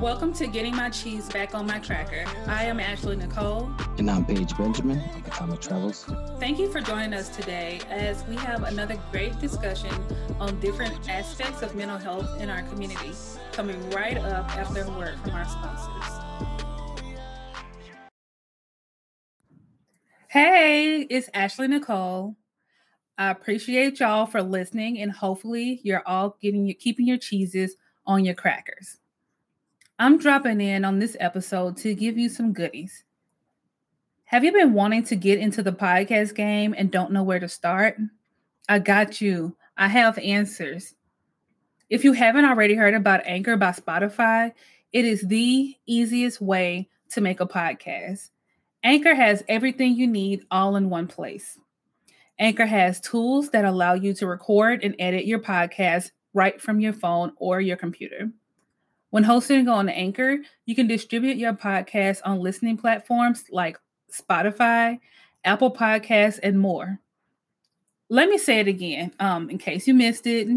Welcome to Getting My Cheese Back on My Cracker. I am Ashley Nicole. And I'm Paige Benjamin of Atomic Travels. Thank you for joining us today as we have another great discussion on different aspects of mental health in our community, coming right up after a word from our sponsors. Hey, it's Ashley Nicole. I appreciate y'all for listening, and hopefully, you're all getting your keeping your cheeses on your crackers. I'm dropping in on this episode to give you some goodies. Have you been wanting to get into the podcast game and don't know where to start? I got you. I have answers. If you haven't already heard about Anchor by Spotify, it is the easiest way to make a podcast. Anchor has everything you need all in one place. Anchor has tools that allow you to record and edit your podcast right from your phone or your computer. When hosting on Anchor, you can distribute your podcast on listening platforms like Spotify, Apple Podcasts, and more. Let me say it again um, in case you missed it.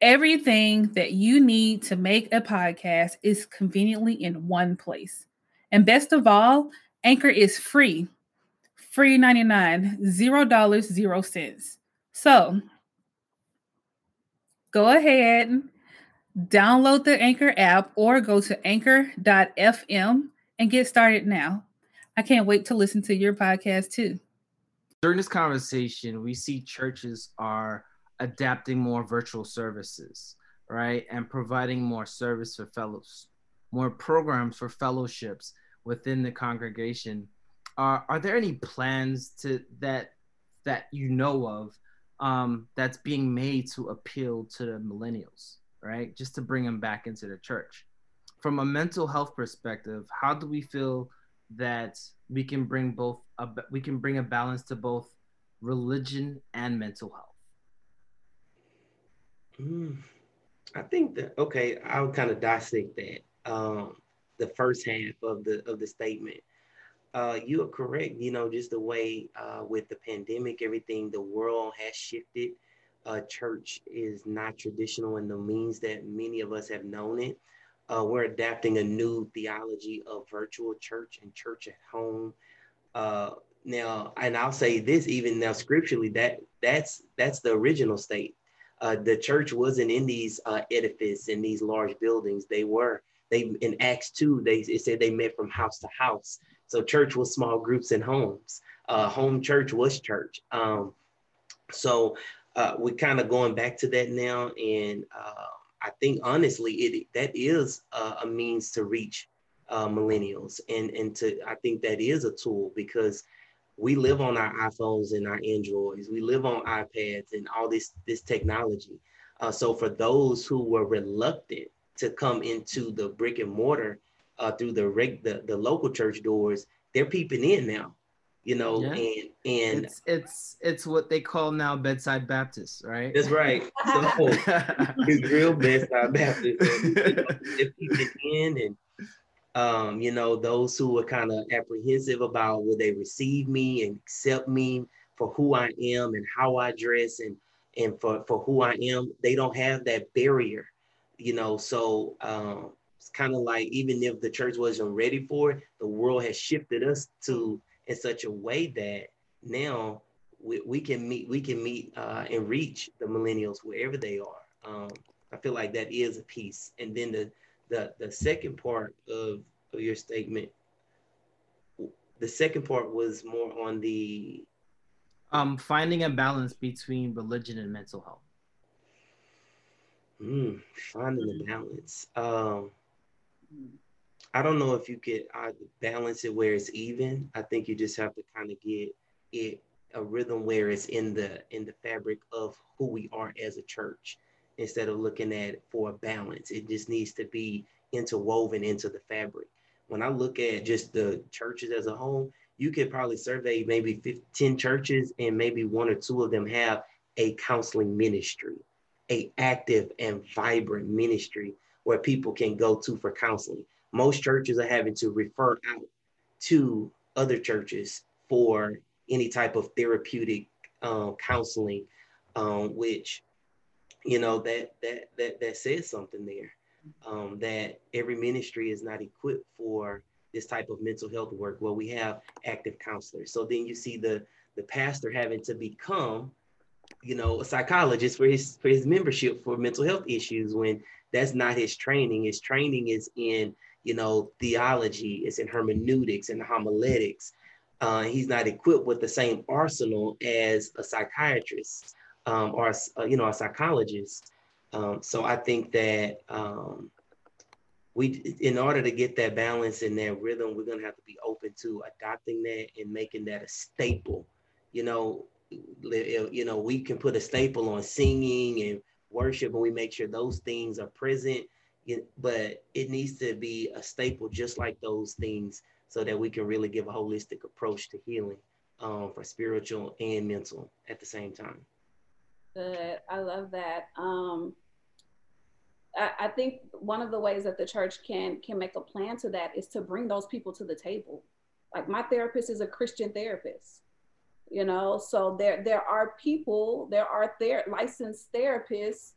Everything that you need to make a podcast is conveniently in one place. And best of all, Anchor is free. Free 99, $0, 0 cents. So go ahead Download the Anchor app or go to anchor.fm and get started now. I can't wait to listen to your podcast too. During this conversation, we see churches are adapting more virtual services, right? And providing more service for fellows, more programs for fellowships within the congregation. Are, are there any plans to that that you know of um, that's being made to appeal to the millennials? Right? Just to bring them back into the church. From a mental health perspective, how do we feel that we can bring both a, we can bring a balance to both religion and mental health? Mm, I think that okay, I'll kind of dissect that. Um, the first half of the of the statement. Uh, you are correct. You know, just the way uh, with the pandemic, everything, the world has shifted uh, church is not traditional in the means that many of us have known it. Uh, we're adapting a new theology of virtual church and church at home. Uh, now, and I'll say this even now scripturally that that's that's the original state. Uh, the church wasn't in these uh, edifices in these large buildings. They were they in Acts two. They it said they met from house to house. So church was small groups and homes. Uh, home church was church. Um, so uh, we're kind of going back to that now, and uh, I think honestly, it that is a means to reach uh, millennials, and and to I think that is a tool because we live on our iPhones and our Androids, we live on iPads and all this this technology. Uh, so for those who were reluctant to come into the brick and mortar uh, through the, reg- the the local church doors, they're peeping in now you know, yeah. and and it's, it's it's what they call now bedside Baptists, right? That's right. So it's real bedside Baptist. If people in and um, you know, those who are kind of apprehensive about will they receive me and accept me for who I am and how I dress and and for for who I am, they don't have that barrier, you know. So um, it's kind of like even if the church wasn't ready for it, the world has shifted us to in such a way that now we, we can meet we can meet uh, and reach the millennials wherever they are. Um, I feel like that is a piece. And then the the the second part of, of your statement, the second part was more on the um, finding a balance between religion and mental health. Mm, finding a balance. Um, I don't know if you could uh, balance it where it's even. I think you just have to kind of get it a rhythm where it's in the in the fabric of who we are as a church instead of looking at for a balance. It just needs to be interwoven into the fabric. When I look at just the churches as a whole, you could probably survey maybe 15 churches and maybe one or two of them have a counseling ministry, a active and vibrant ministry where people can go to for counseling most churches are having to refer out to other churches for any type of therapeutic um, counseling, um, which you know that that that that says something there. um, that every ministry is not equipped for this type of mental health work where we have active counselors. So then you see the the pastor having to become, you know, a psychologist for his for his membership for mental health issues when that's not his training. His training is in, you know, theology, it's in hermeneutics and homiletics. Uh, he's not equipped with the same arsenal as a psychiatrist um, or, a, you know, a psychologist. Um, so I think that um, we, in order to get that balance and that rhythm, we're gonna have to be open to adopting that and making that a staple. You know, you know, we can put a staple on singing and worship, and we make sure those things are present. But it needs to be a staple, just like those things, so that we can really give a holistic approach to healing um, for spiritual and mental at the same time. Good. I love that. Um, I, I think one of the ways that the church can can make a plan to that is to bring those people to the table. Like my therapist is a Christian therapist, you know. So there there are people, there are ther- licensed therapists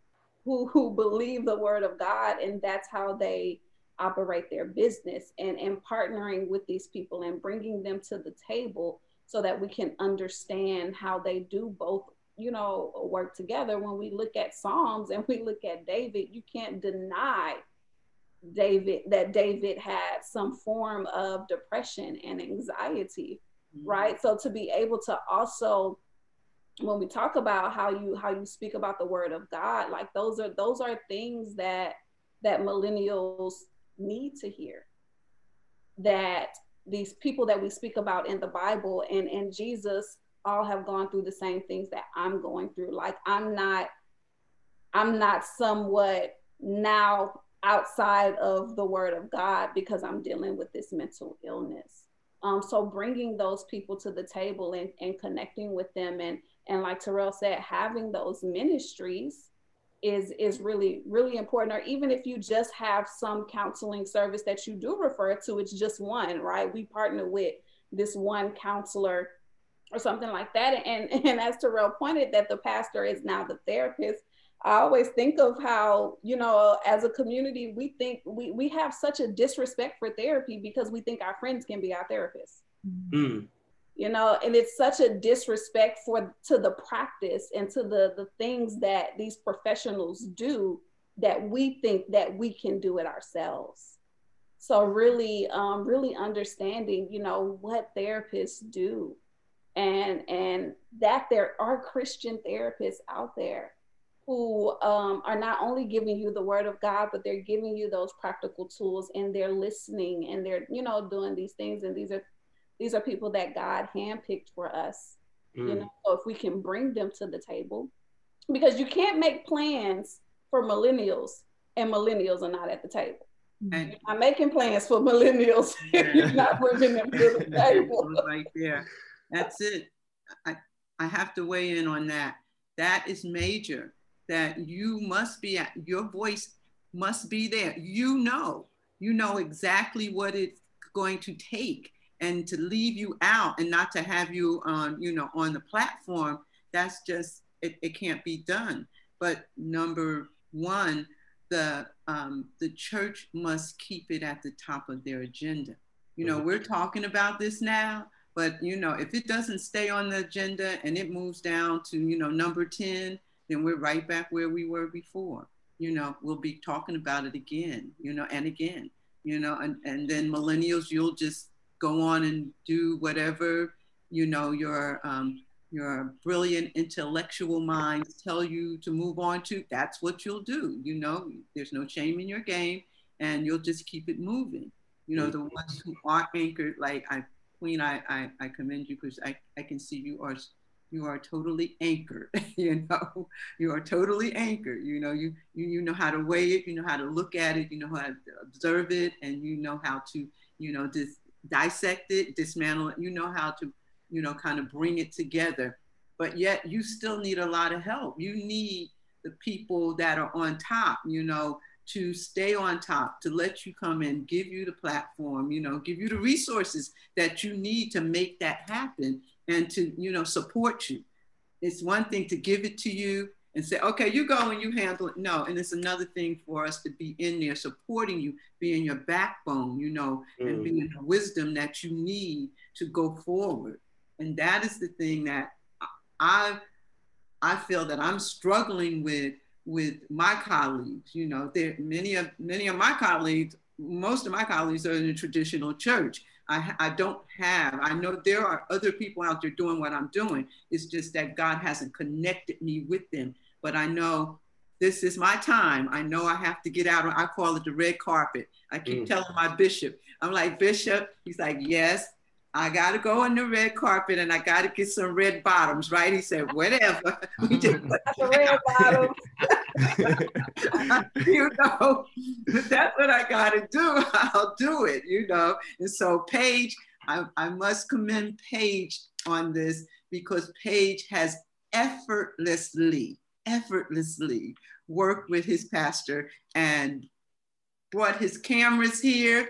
who who believe the word of God, and that's how they operate their business. And and partnering with these people and bringing them to the table so that we can understand how they do both you know, work together. When we look at Psalms and we look at David, you can't deny David that David had some form of depression and anxiety, mm-hmm. right? So to be able to also when we talk about how you how you speak about the word of God, like those are those are things that that millennials need to hear. That these people that we speak about in the Bible and and Jesus all have gone through the same things that I'm going through. Like I'm not, I'm not somewhat now outside of the word of God because I'm dealing with this mental illness. Um, so bringing those people to the table and, and connecting with them and and like Terrell said, having those ministries is is really really important. Or even if you just have some counseling service that you do refer to, it's just one, right? We partner with this one counselor or something like that. And, and as Terrell pointed, that the pastor is now the therapist. I always think of how, you know, as a community, we think we, we have such a disrespect for therapy because we think our friends can be our therapists. Mm. You know, and it's such a disrespect for to the practice and to the the things that these professionals do that we think that we can do it ourselves. So really, um, really understanding, you know, what therapists do and and that there are christian therapists out there who um, are not only giving you the word of god but they're giving you those practical tools and they're listening and they're you know doing these things and these are these are people that god handpicked for us mm. you know so if we can bring them to the table because you can't make plans for millennials and millennials are not at the table and you're not making plans for millennials yeah. you're not bringing them to the table right there that's it. I, I have to weigh in on that. That is major, that you must be at, your voice must be there. You know, you know exactly what it's going to take and to leave you out and not to have you on, you know, on the platform, that's just, it, it can't be done. But number one, the, um, the church must keep it at the top of their agenda. You know, mm-hmm. we're talking about this now, but you know, if it doesn't stay on the agenda and it moves down to you know number ten, then we're right back where we were before. You know, we'll be talking about it again. You know, and again. You know, and and then millennials, you'll just go on and do whatever you know your um, your brilliant intellectual minds tell you to move on to. That's what you'll do. You know, there's no shame in your game, and you'll just keep it moving. You know, the ones who are anchored, like I Queen, I, I, I commend you because I, I can see you are you are totally anchored you know you are totally anchored you know you, you you know how to weigh it you know how to look at it you know how to observe it and you know how to you know dis- dissect it dismantle it. You know how to you know kind of bring it together. But yet you still need a lot of help. You need the people that are on top you know to stay on top, to let you come in, give you the platform, you know, give you the resources that you need to make that happen and to, you know, support you. It's one thing to give it to you and say, okay, you go and you handle it. No, and it's another thing for us to be in there supporting you, being your backbone, you know, mm. and being the wisdom that you need to go forward. And that is the thing that I I feel that I'm struggling with with my colleagues. You know, there many of many of my colleagues, most of my colleagues are in the traditional church. I, I don't have, I know there are other people out there doing what I'm doing. It's just that God hasn't connected me with them. But I know this is my time. I know I have to get out. I call it the red carpet. I keep mm. telling my bishop, I'm like, Bishop, he's like, yes, I got to go on the red carpet and I got to get some red bottoms, right? He said, whatever. we just put the red bottoms. you know, that's what I got to do. I'll do it, you know. And so Paige, I, I must commend Paige on this because Paige has effortlessly, effortlessly worked with his pastor and brought his cameras here,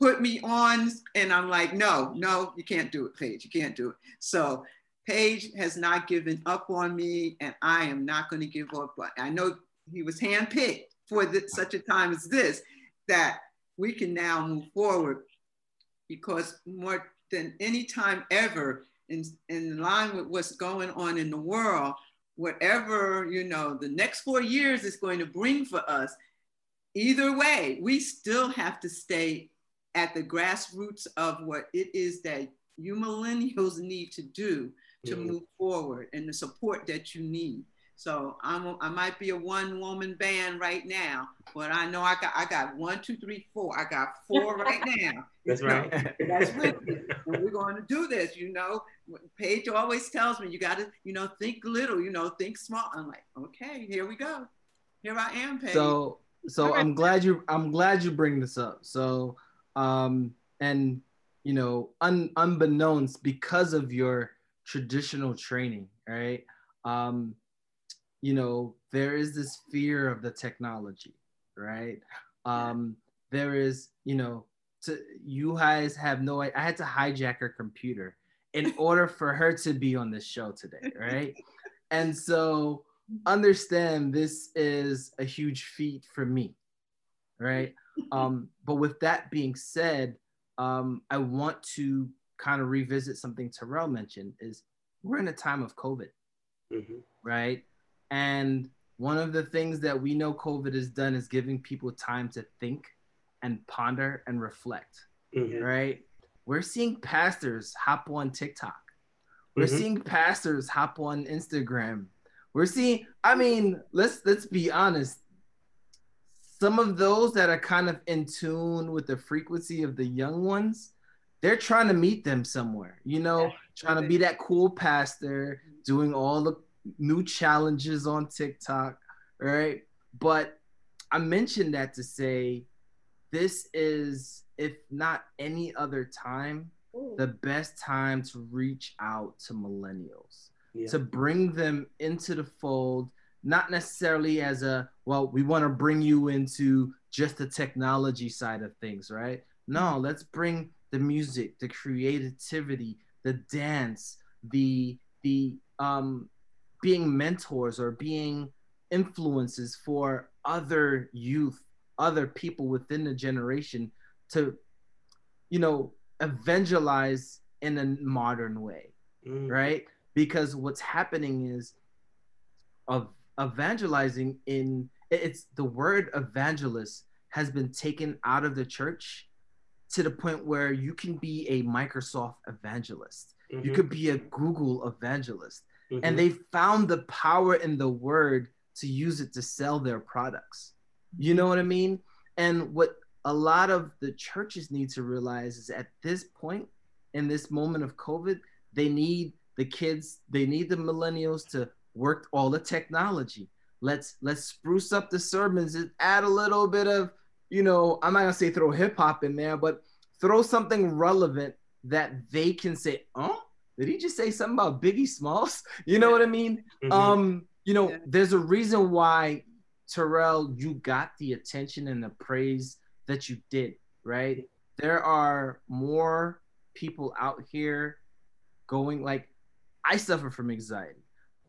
put me on and I'm like, no, no, you can't do it, Paige. You can't do it. So Paige has not given up on me and I am not going to give up. But I know he was handpicked for such a time as this that we can now move forward because more than any time ever in, in line with what's going on in the world, whatever, you know, the next four years is going to bring for us, either way, we still have to stay at the grassroots of what it is that you millennials need to do to mm-hmm. move forward and the support that you need. So I'm a, I might be a one woman band right now, but I know I got I got one, two, three, four. I got four right now. That's right. That's with me. And we're going to do this, you know. Paige always tells me you gotta, you know, think little, you know, think small. I'm like, okay, here we go. Here I am, Paige. So so I'm glad you I'm glad you bring this up. So um, and you know, un, unbeknownst because of your traditional training, right? Um, you know, there is this fear of the technology, right? Um, there is, you know, to, you guys have no. I had to hijack her computer in order for her to be on this show today, right? and so understand this is a huge feat for me, right? Um, but with that being said, um, I want to kind of revisit something Terrell mentioned is we're in a time of COVID, mm-hmm. right? And one of the things that we know COVID has done is giving people time to think and ponder and reflect, mm-hmm. right? We're seeing pastors hop on TikTok. We're mm-hmm. seeing pastors hop on Instagram. We're seeing, I mean, let's let's be honest some of those that are kind of in tune with the frequency of the young ones, they're trying to meet them somewhere, you know, trying to be that cool pastor, doing all the new challenges on TikTok, right? But I mentioned that to say this is, if not any other time, Ooh. the best time to reach out to millennials, yeah. to bring them into the fold not necessarily as a well we want to bring you into just the technology side of things right no let's bring the music the creativity the dance the the um being mentors or being influences for other youth other people within the generation to you know evangelize in a modern way mm. right because what's happening is of evangelizing in it's the word evangelist has been taken out of the church to the point where you can be a Microsoft evangelist. Mm-hmm. You could be a Google evangelist. Mm-hmm. And they found the power in the word to use it to sell their products. You know what I mean? And what a lot of the churches need to realize is at this point, in this moment of COVID, they need the kids, they need the millennials to work all the technology. Let's let's spruce up the sermons and add a little bit of, you know, I'm not gonna say throw hip hop in there, but throw something relevant that they can say, oh, did he just say something about Biggie Smalls? You know what I mean? Mm-hmm. Um, you know, yeah. there's a reason why Terrell, you got the attention and the praise that you did, right? There are more people out here going like I suffer from anxiety.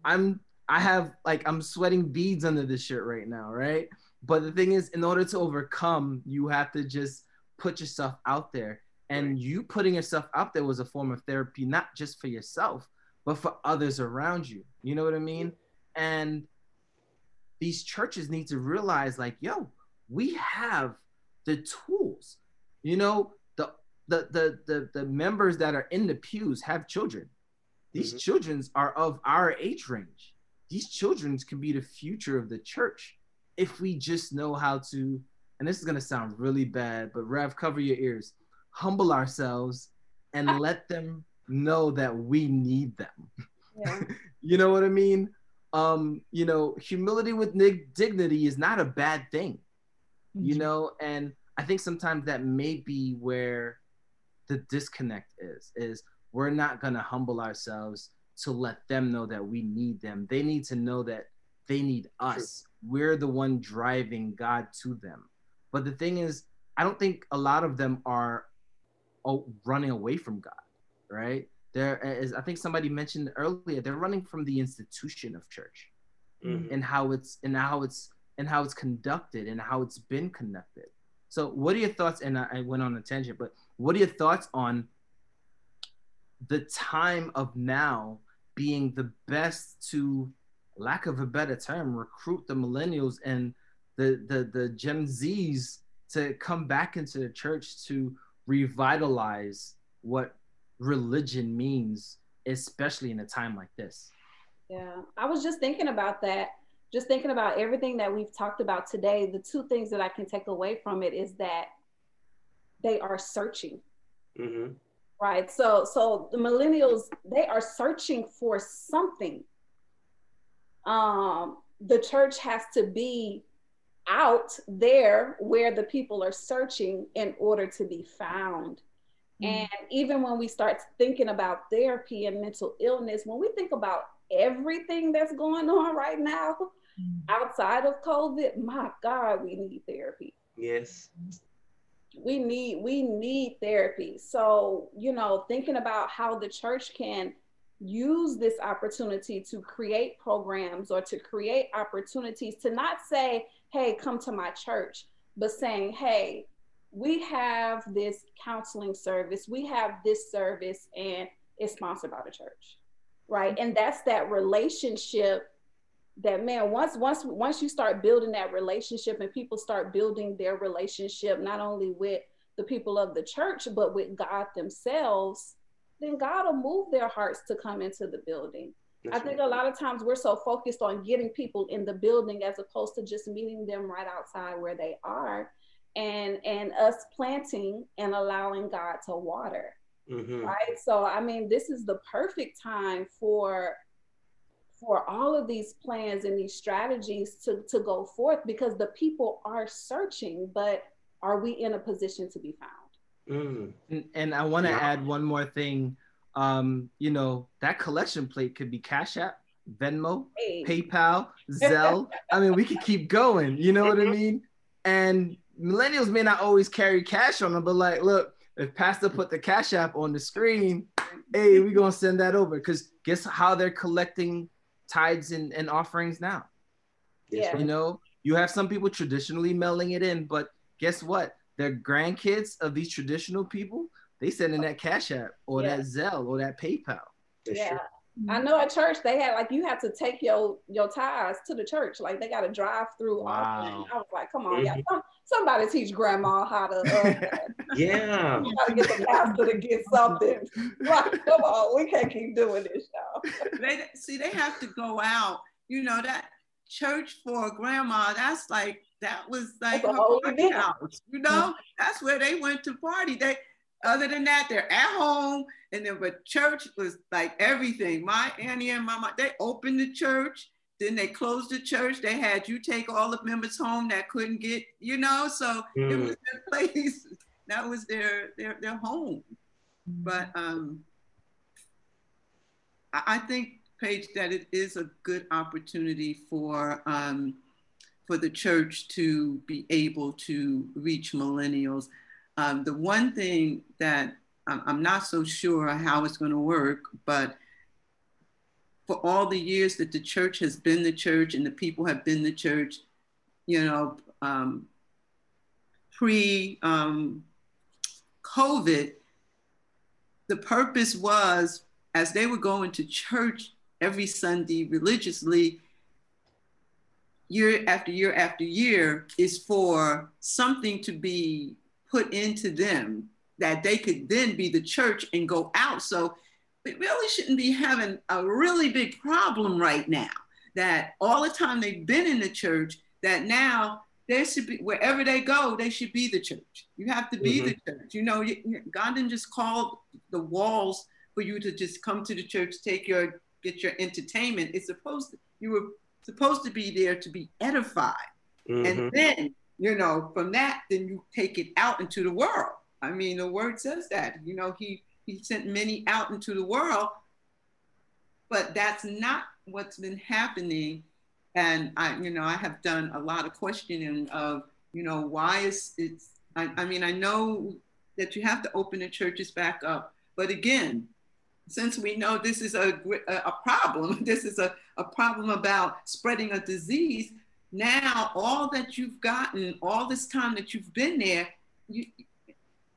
I'm I have like I'm sweating beads under this shirt right now, right? But the thing is, in order to overcome, you have to just put yourself out there. And you putting yourself out there was a form of therapy, not just for yourself, but for others around you. You know what I mean? And these churches need to realize, like, yo, we have the tools. You know, the the the the, the members that are in the pews have children. These mm-hmm. children are of our age range. These children can be the future of the church if we just know how to. And this is gonna sound really bad, but Rev, cover your ears. Humble ourselves and let them know that we need them. Yeah. you know what I mean? Um, you know, humility with dignity is not a bad thing. Mm-hmm. You know, and I think sometimes that may be where the disconnect is is we're not going to humble ourselves to let them know that we need them. They need to know that they need us. True. We're the one driving God to them. But the thing is, I don't think a lot of them are running away from God, right? There is, I think somebody mentioned earlier, they're running from the institution of church mm-hmm. and how it's and how it's and how it's conducted and how it's been conducted. So, what are your thoughts? And I, I went on a tangent, but what are your thoughts on the time of now being the best to, lack of a better term, recruit the millennials and the the the Gen Zs to come back into the church to revitalize what religion means, especially in a time like this. Yeah, I was just thinking about that just thinking about everything that we've talked about today, the two things that I can take away from it is that they are searching. Mm-hmm. Right. So, so the millennials, they are searching for something. Um, the church has to be out there where the people are searching in order to be found. Mm-hmm. And even when we start thinking about therapy and mental illness, when we think about everything that's going on right now, mm. outside of COVID, my God, we need therapy. Yes. We need we need therapy. So, you know, thinking about how the church can use this opportunity to create programs or to create opportunities to not say, hey, come to my church, but saying, hey, we have this counseling service, we have this service, and it's sponsored by the church. Right. And that's that relationship that man once once once you start building that relationship and people start building their relationship not only with the people of the church but with god themselves then god will move their hearts to come into the building That's i think right. a lot of times we're so focused on getting people in the building as opposed to just meeting them right outside where they are and and us planting and allowing god to water mm-hmm. right so i mean this is the perfect time for for all of these plans and these strategies to, to go forth because the people are searching, but are we in a position to be found? Mm. And, and, I want to yeah. add one more thing. Um, you know, that collection plate could be Cash App, Venmo, hey. PayPal, Zelle. I mean, we could keep going. You know what I mean? And millennials may not always carry cash on them, but like, look, if Pastor put the Cash App on the screen, hey, we're gonna send that over. Cause guess how they're collecting tithes and, and offerings now. Yeah. You know, you have some people traditionally mailing it in, but guess what? Their grandkids of these traditional people, they send in that Cash App or yeah. that Zelle or that PayPal. Yeah. I know at church they had like you have to take your your ties to the church. Like they got to drive through. Wow. I was like, come on, yeah, some, somebody teach grandma how to. Uh, yeah. Got to get the pastor to get something. Like, come on, we can't keep doing this, y'all. they see they have to go out. You know that church for grandma. That's like that was like a party house. You know, that's where they went to party. They other than that, they're at home. And then, but church was like everything. My auntie and mama, they opened the church, then they closed the church. They had you take all the members home that couldn't get, you know, so mm. it was their place. That was their their their home. But um, I, I think, Paige, that it is a good opportunity for um, for the church to be able to reach millennials. Um, the one thing that I'm, not so sure how it's going to work, but for all the years that the church has been the church and the people have been the church, you know, um, pre um, COVID, the purpose was as they were going to church every Sunday religiously, year after year after year, is for something to be put into them that they could then be the church and go out. So we really shouldn't be having a really big problem right now that all the time they've been in the church, that now they should be wherever they go, they should be the church. You have to be mm-hmm. the church. You know, God didn't just call the walls for you to just come to the church, take your get your entertainment. It's supposed to you were supposed to be there to be edified. Mm-hmm. And then, you know, from that, then you take it out into the world. I mean, the word says that. You know, he he sent many out into the world, but that's not what's been happening. And I, you know, I have done a lot of questioning of, you know, why is it, I, I mean, I know that you have to open the churches back up, but again, since we know this is a, a problem, this is a, a problem about spreading a disease, now all that you've gotten, all this time that you've been there, you,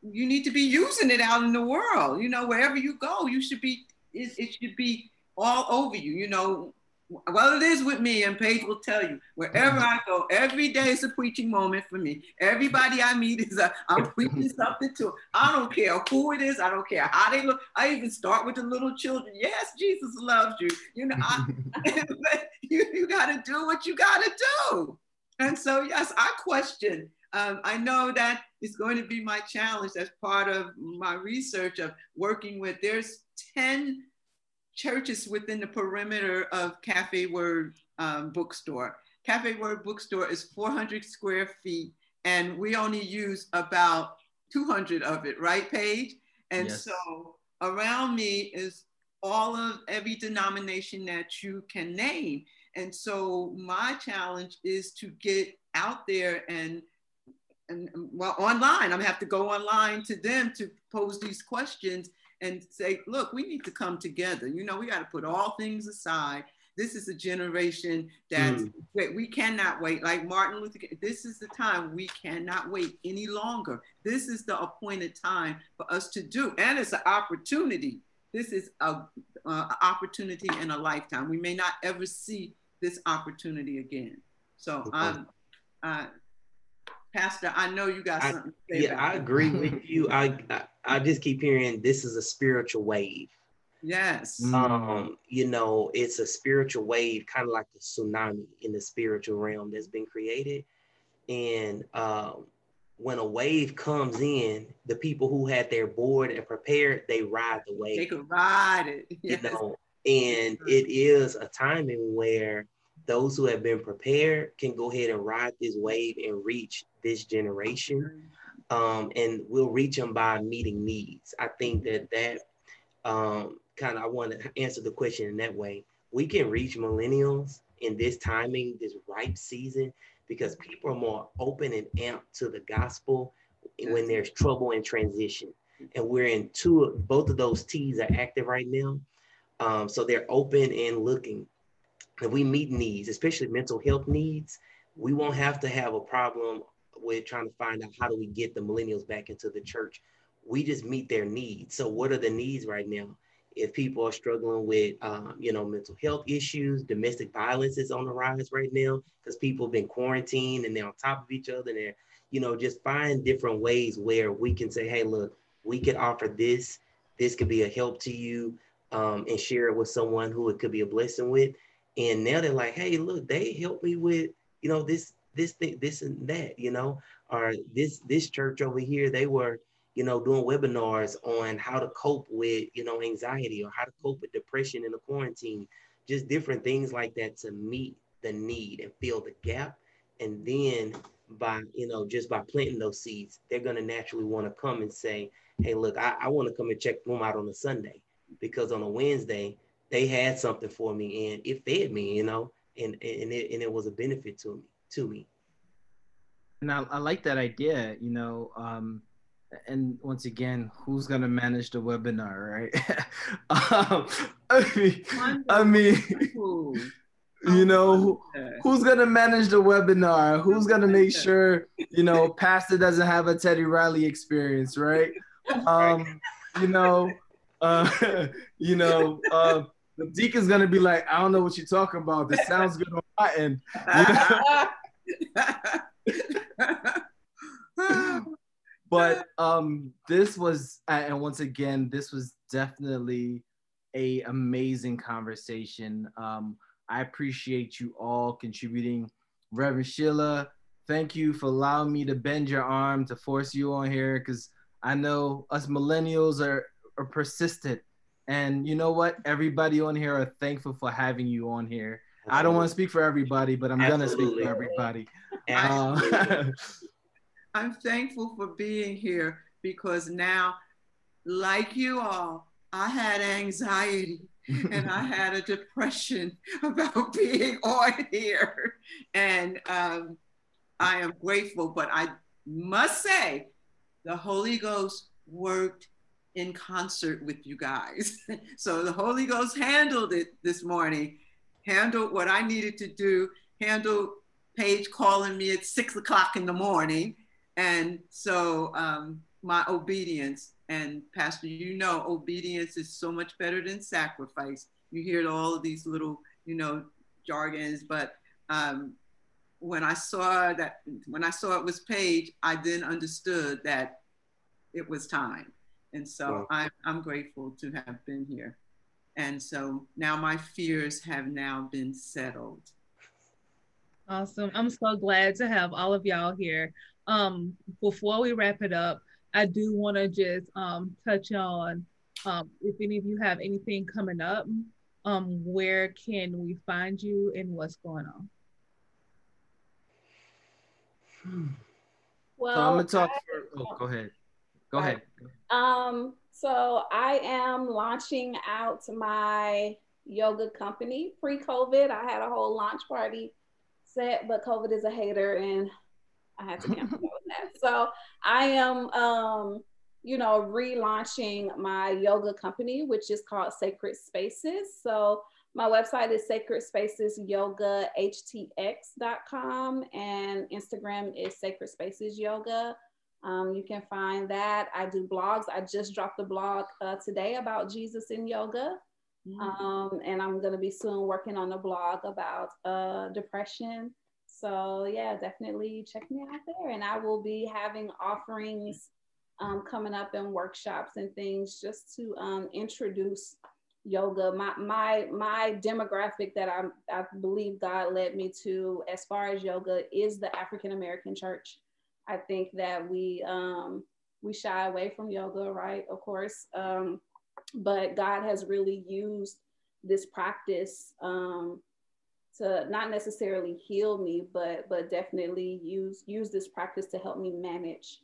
you need to be using it out in the world. You know, wherever you go, you should be, it, it should be all over you. You know, well, it is with me, and Paige will tell you, wherever I go, every day is a preaching moment for me. Everybody I meet is a, I'm preaching something to. I don't care who it is. I don't care how they look. I even start with the little children. Yes, Jesus loves you. You know, I, you, you got to do what you got to do. And so, yes, I question. Um, I know that it's going to be my challenge. That's part of my research of working with. There's 10 churches within the perimeter of Cafe Word um, bookstore. Cafe Word bookstore is 400 square feet, and we only use about 200 of it, right, Paige? And yes. so around me is all of every denomination that you can name. And so my challenge is to get out there and and well online. I'm gonna have to go online to them to pose these questions and say, look, we need to come together. You know, we got to put all things aside. This is a generation that mm. we cannot wait. Like Martin Luther King, this is the time we cannot wait any longer. This is the appointed time for us to do, and it's an opportunity. This is a, uh, opportunity in a lifetime. We may not ever see this opportunity again. So I'm, uh, Pastor, I know you got something I, Yeah, I agree with you. I, I, I just keep hearing this is a spiritual wave. Yes. Um, you know, it's a spiritual wave, kind of like the tsunami in the spiritual realm that's been created. And um, when a wave comes in, the people who had their board and prepared, they ride the wave. They can ride it. Yes. You know, and it is a timing where those who have been prepared can go ahead and ride this wave and reach this generation. Um, and we'll reach them by meeting needs. I think that that um, kind of, I want to answer the question in that way. We can reach millennials in this timing, this ripe season, because people are more open and amped to the gospel when there's trouble and transition. And we're in two, both of those T's are active right now. Um, so they're open and looking if we meet needs, especially mental health needs, we won't have to have a problem with trying to find out how do we get the millennials back into the church. We just meet their needs. So what are the needs right now? If people are struggling with, um, you know, mental health issues, domestic violence is on the rise right now because people have been quarantined and they're on top of each other. And they're, you know, just find different ways where we can say, hey, look, we could offer this. This could be a help to you um, and share it with someone who it could be a blessing with. And now they're like, hey, look, they helped me with, you know, this, this thing, this and that, you know, or this, this church over here, they were, you know, doing webinars on how to cope with, you know, anxiety or how to cope with depression in the quarantine, just different things like that to meet the need and fill the gap. And then by, you know, just by planting those seeds, they're going to naturally want to come and say, hey, look, I, I want to come and check them out on a Sunday because on a Wednesday, they had something for me and it fed me, you know, and and it and it was a benefit to me to me. And I, I like that idea, you know. Um, and once again, who's gonna manage the webinar, right? um, I mean, I mean, you know, who's gonna manage the webinar? Who's gonna make sure you know Pastor doesn't have a Teddy Riley experience, right? Um, you know, uh, you know, uh, the deacon's gonna be like, I don't know what you're talking about. This sounds good on my end. But um, this was, and once again, this was definitely a amazing conversation. Um, I appreciate you all contributing. Reverend Sheila, thank you for allowing me to bend your arm to force you on here because I know us millennials are, are persistent. And you know what? Everybody on here are thankful for having you on here. Absolutely. I don't want to speak for everybody, but I'm going to speak for everybody. Uh, I'm thankful for being here because now, like you all, I had anxiety and I had a depression about being on here. And um, I am grateful, but I must say, the Holy Ghost worked in concert with you guys. so the Holy Ghost handled it this morning, handled what I needed to do, handled Paige calling me at six o'clock in the morning. And so um, my obedience and Pastor, you know, obedience is so much better than sacrifice. You hear all of these little, you know, jargons, but um, when I saw that, when I saw it was Paige, I then understood that it was time. And so wow. I'm, I'm grateful to have been here. And so now my fears have now been settled. Awesome. I'm so glad to have all of y'all here. Um, before we wrap it up, I do want to just um, touch on um, if any of you have anything coming up, um, where can we find you and what's going on? Well, so I'm gonna talk I, for. Oh, go ahead. Go ahead. Um, so I am launching out my yoga company pre-COVID. I had a whole launch party set, but COVID is a hater and I had to cancel that. So I am, um, you know, relaunching my yoga company, which is called Sacred Spaces. So my website is Sacred Spaces Yoga HTX.com and Instagram is Sacred Spaces Yoga. Um, you can find that. I do blogs. I just dropped a blog uh, today about Jesus in yoga. Mm-hmm. Um, and I'm going to be soon working on a blog about uh, depression so yeah, definitely check me out there. And I will be having offerings um, coming up and workshops and things just to um, introduce yoga. My my my demographic that I I believe God led me to as far as yoga is the African American church. I think that we um, we shy away from yoga, right? Of course, um, but God has really used this practice um, to not necessarily heal me, but but definitely use use this practice to help me manage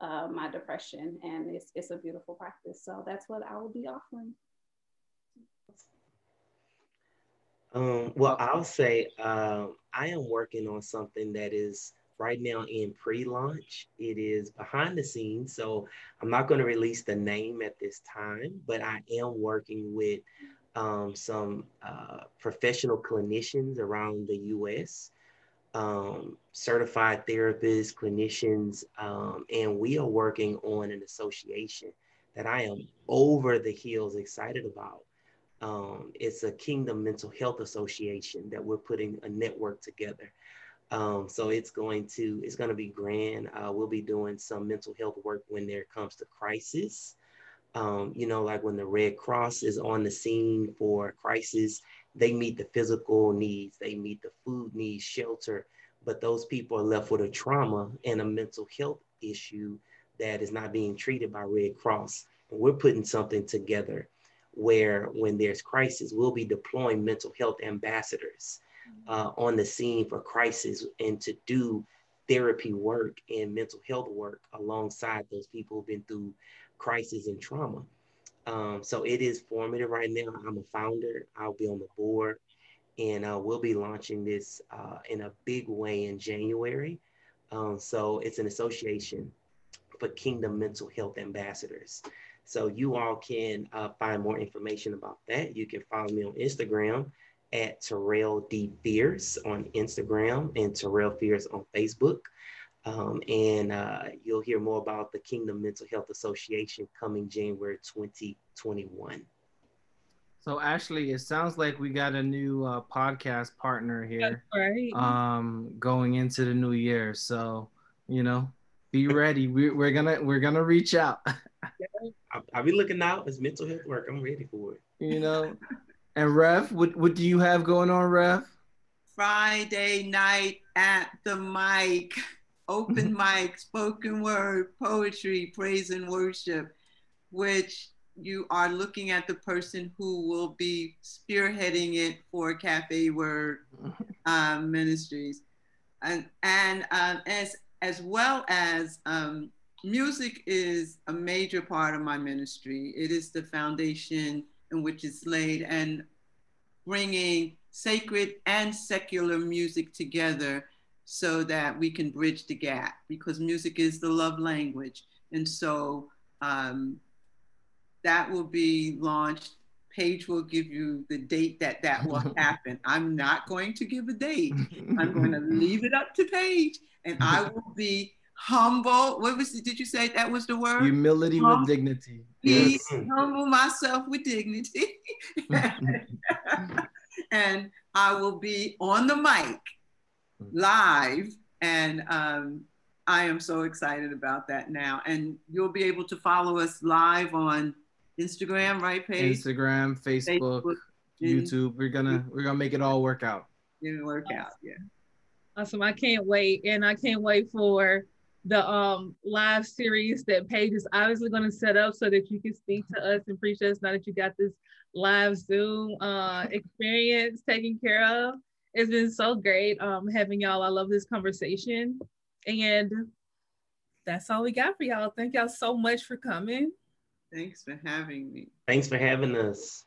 uh, my depression, and it's it's a beautiful practice. So that's what I will be offering. Um, well, I'll say um, I am working on something that is right now in pre-launch. It is behind the scenes, so I'm not going to release the name at this time, but I am working with um, some uh, professional clinicians around the US, um, certified therapists, clinicians, um, and we are working on an association that I am over the hills excited about. Um, it's a Kingdom Mental Health Association that we're putting a network together. Um, so it's going to it's going to be grand. Uh, we'll be doing some mental health work when there comes to crisis. Um, you know, like when the Red Cross is on the scene for crisis, they meet the physical needs, they meet the food needs, shelter, but those people are left with a trauma and a mental health issue that is not being treated by Red Cross. And we're putting something together where when there's crisis, we'll be deploying mental health ambassadors uh, on the scene for crisis and to do therapy work and mental health work alongside those people who've been through crisis and trauma. Um, so it is formative right now. I'm a founder. I'll be on the board, and uh, we'll be launching this uh, in a big way in January. Um, so it's an association for Kingdom Mental Health Ambassadors. So you all can uh, find more information about that. You can follow me on Instagram at Terrell D. Fierce on Instagram and Terrell Fierce on Facebook. Um, and uh, you'll hear more about the Kingdom Mental Health Association coming January 2021. So Ashley, it sounds like we got a new uh, podcast partner here. That's right. Um, going into the new year. So, you know, be ready. We, we're gonna we're gonna reach out. I'll, I'll be looking out. It's mental health work. I'm ready for it. you know. And Rev, what what do you have going on, Rev? Friday night at the mic, open mic, spoken word, poetry, praise and worship, which you are looking at the person who will be spearheading it for Cafe Word um, Ministries, and and um, as as well as um, music is a major part of my ministry. It is the foundation in which it's laid, and bringing sacred and secular music together so that we can bridge the gap because music is the love language. And so um, that will be launched. Paige will give you the date that that will happen. I'm not going to give a date. I'm going to leave it up to Paige, and I will be humble. What was? Did you say that was the word? Humility Hum- with dignity. Please Yes. humble myself with dignity, and I will be on the mic live, and um, I am so excited about that now. And you'll be able to follow us live on Instagram, right, Paige? Instagram, Facebook, Facebook, YouTube. We're gonna we're gonna make it all work out. It'll work out. Yeah. Awesome. I can't wait. And I can't wait for the um live series that Paige is obviously going to set up so that you can speak to us and preach us now that you got this live Zoom uh experience taken care of. It's been so great um having y'all. I love this conversation. And that's all we got for y'all. Thank y'all so much for coming. Thanks for having me. Thanks for having us.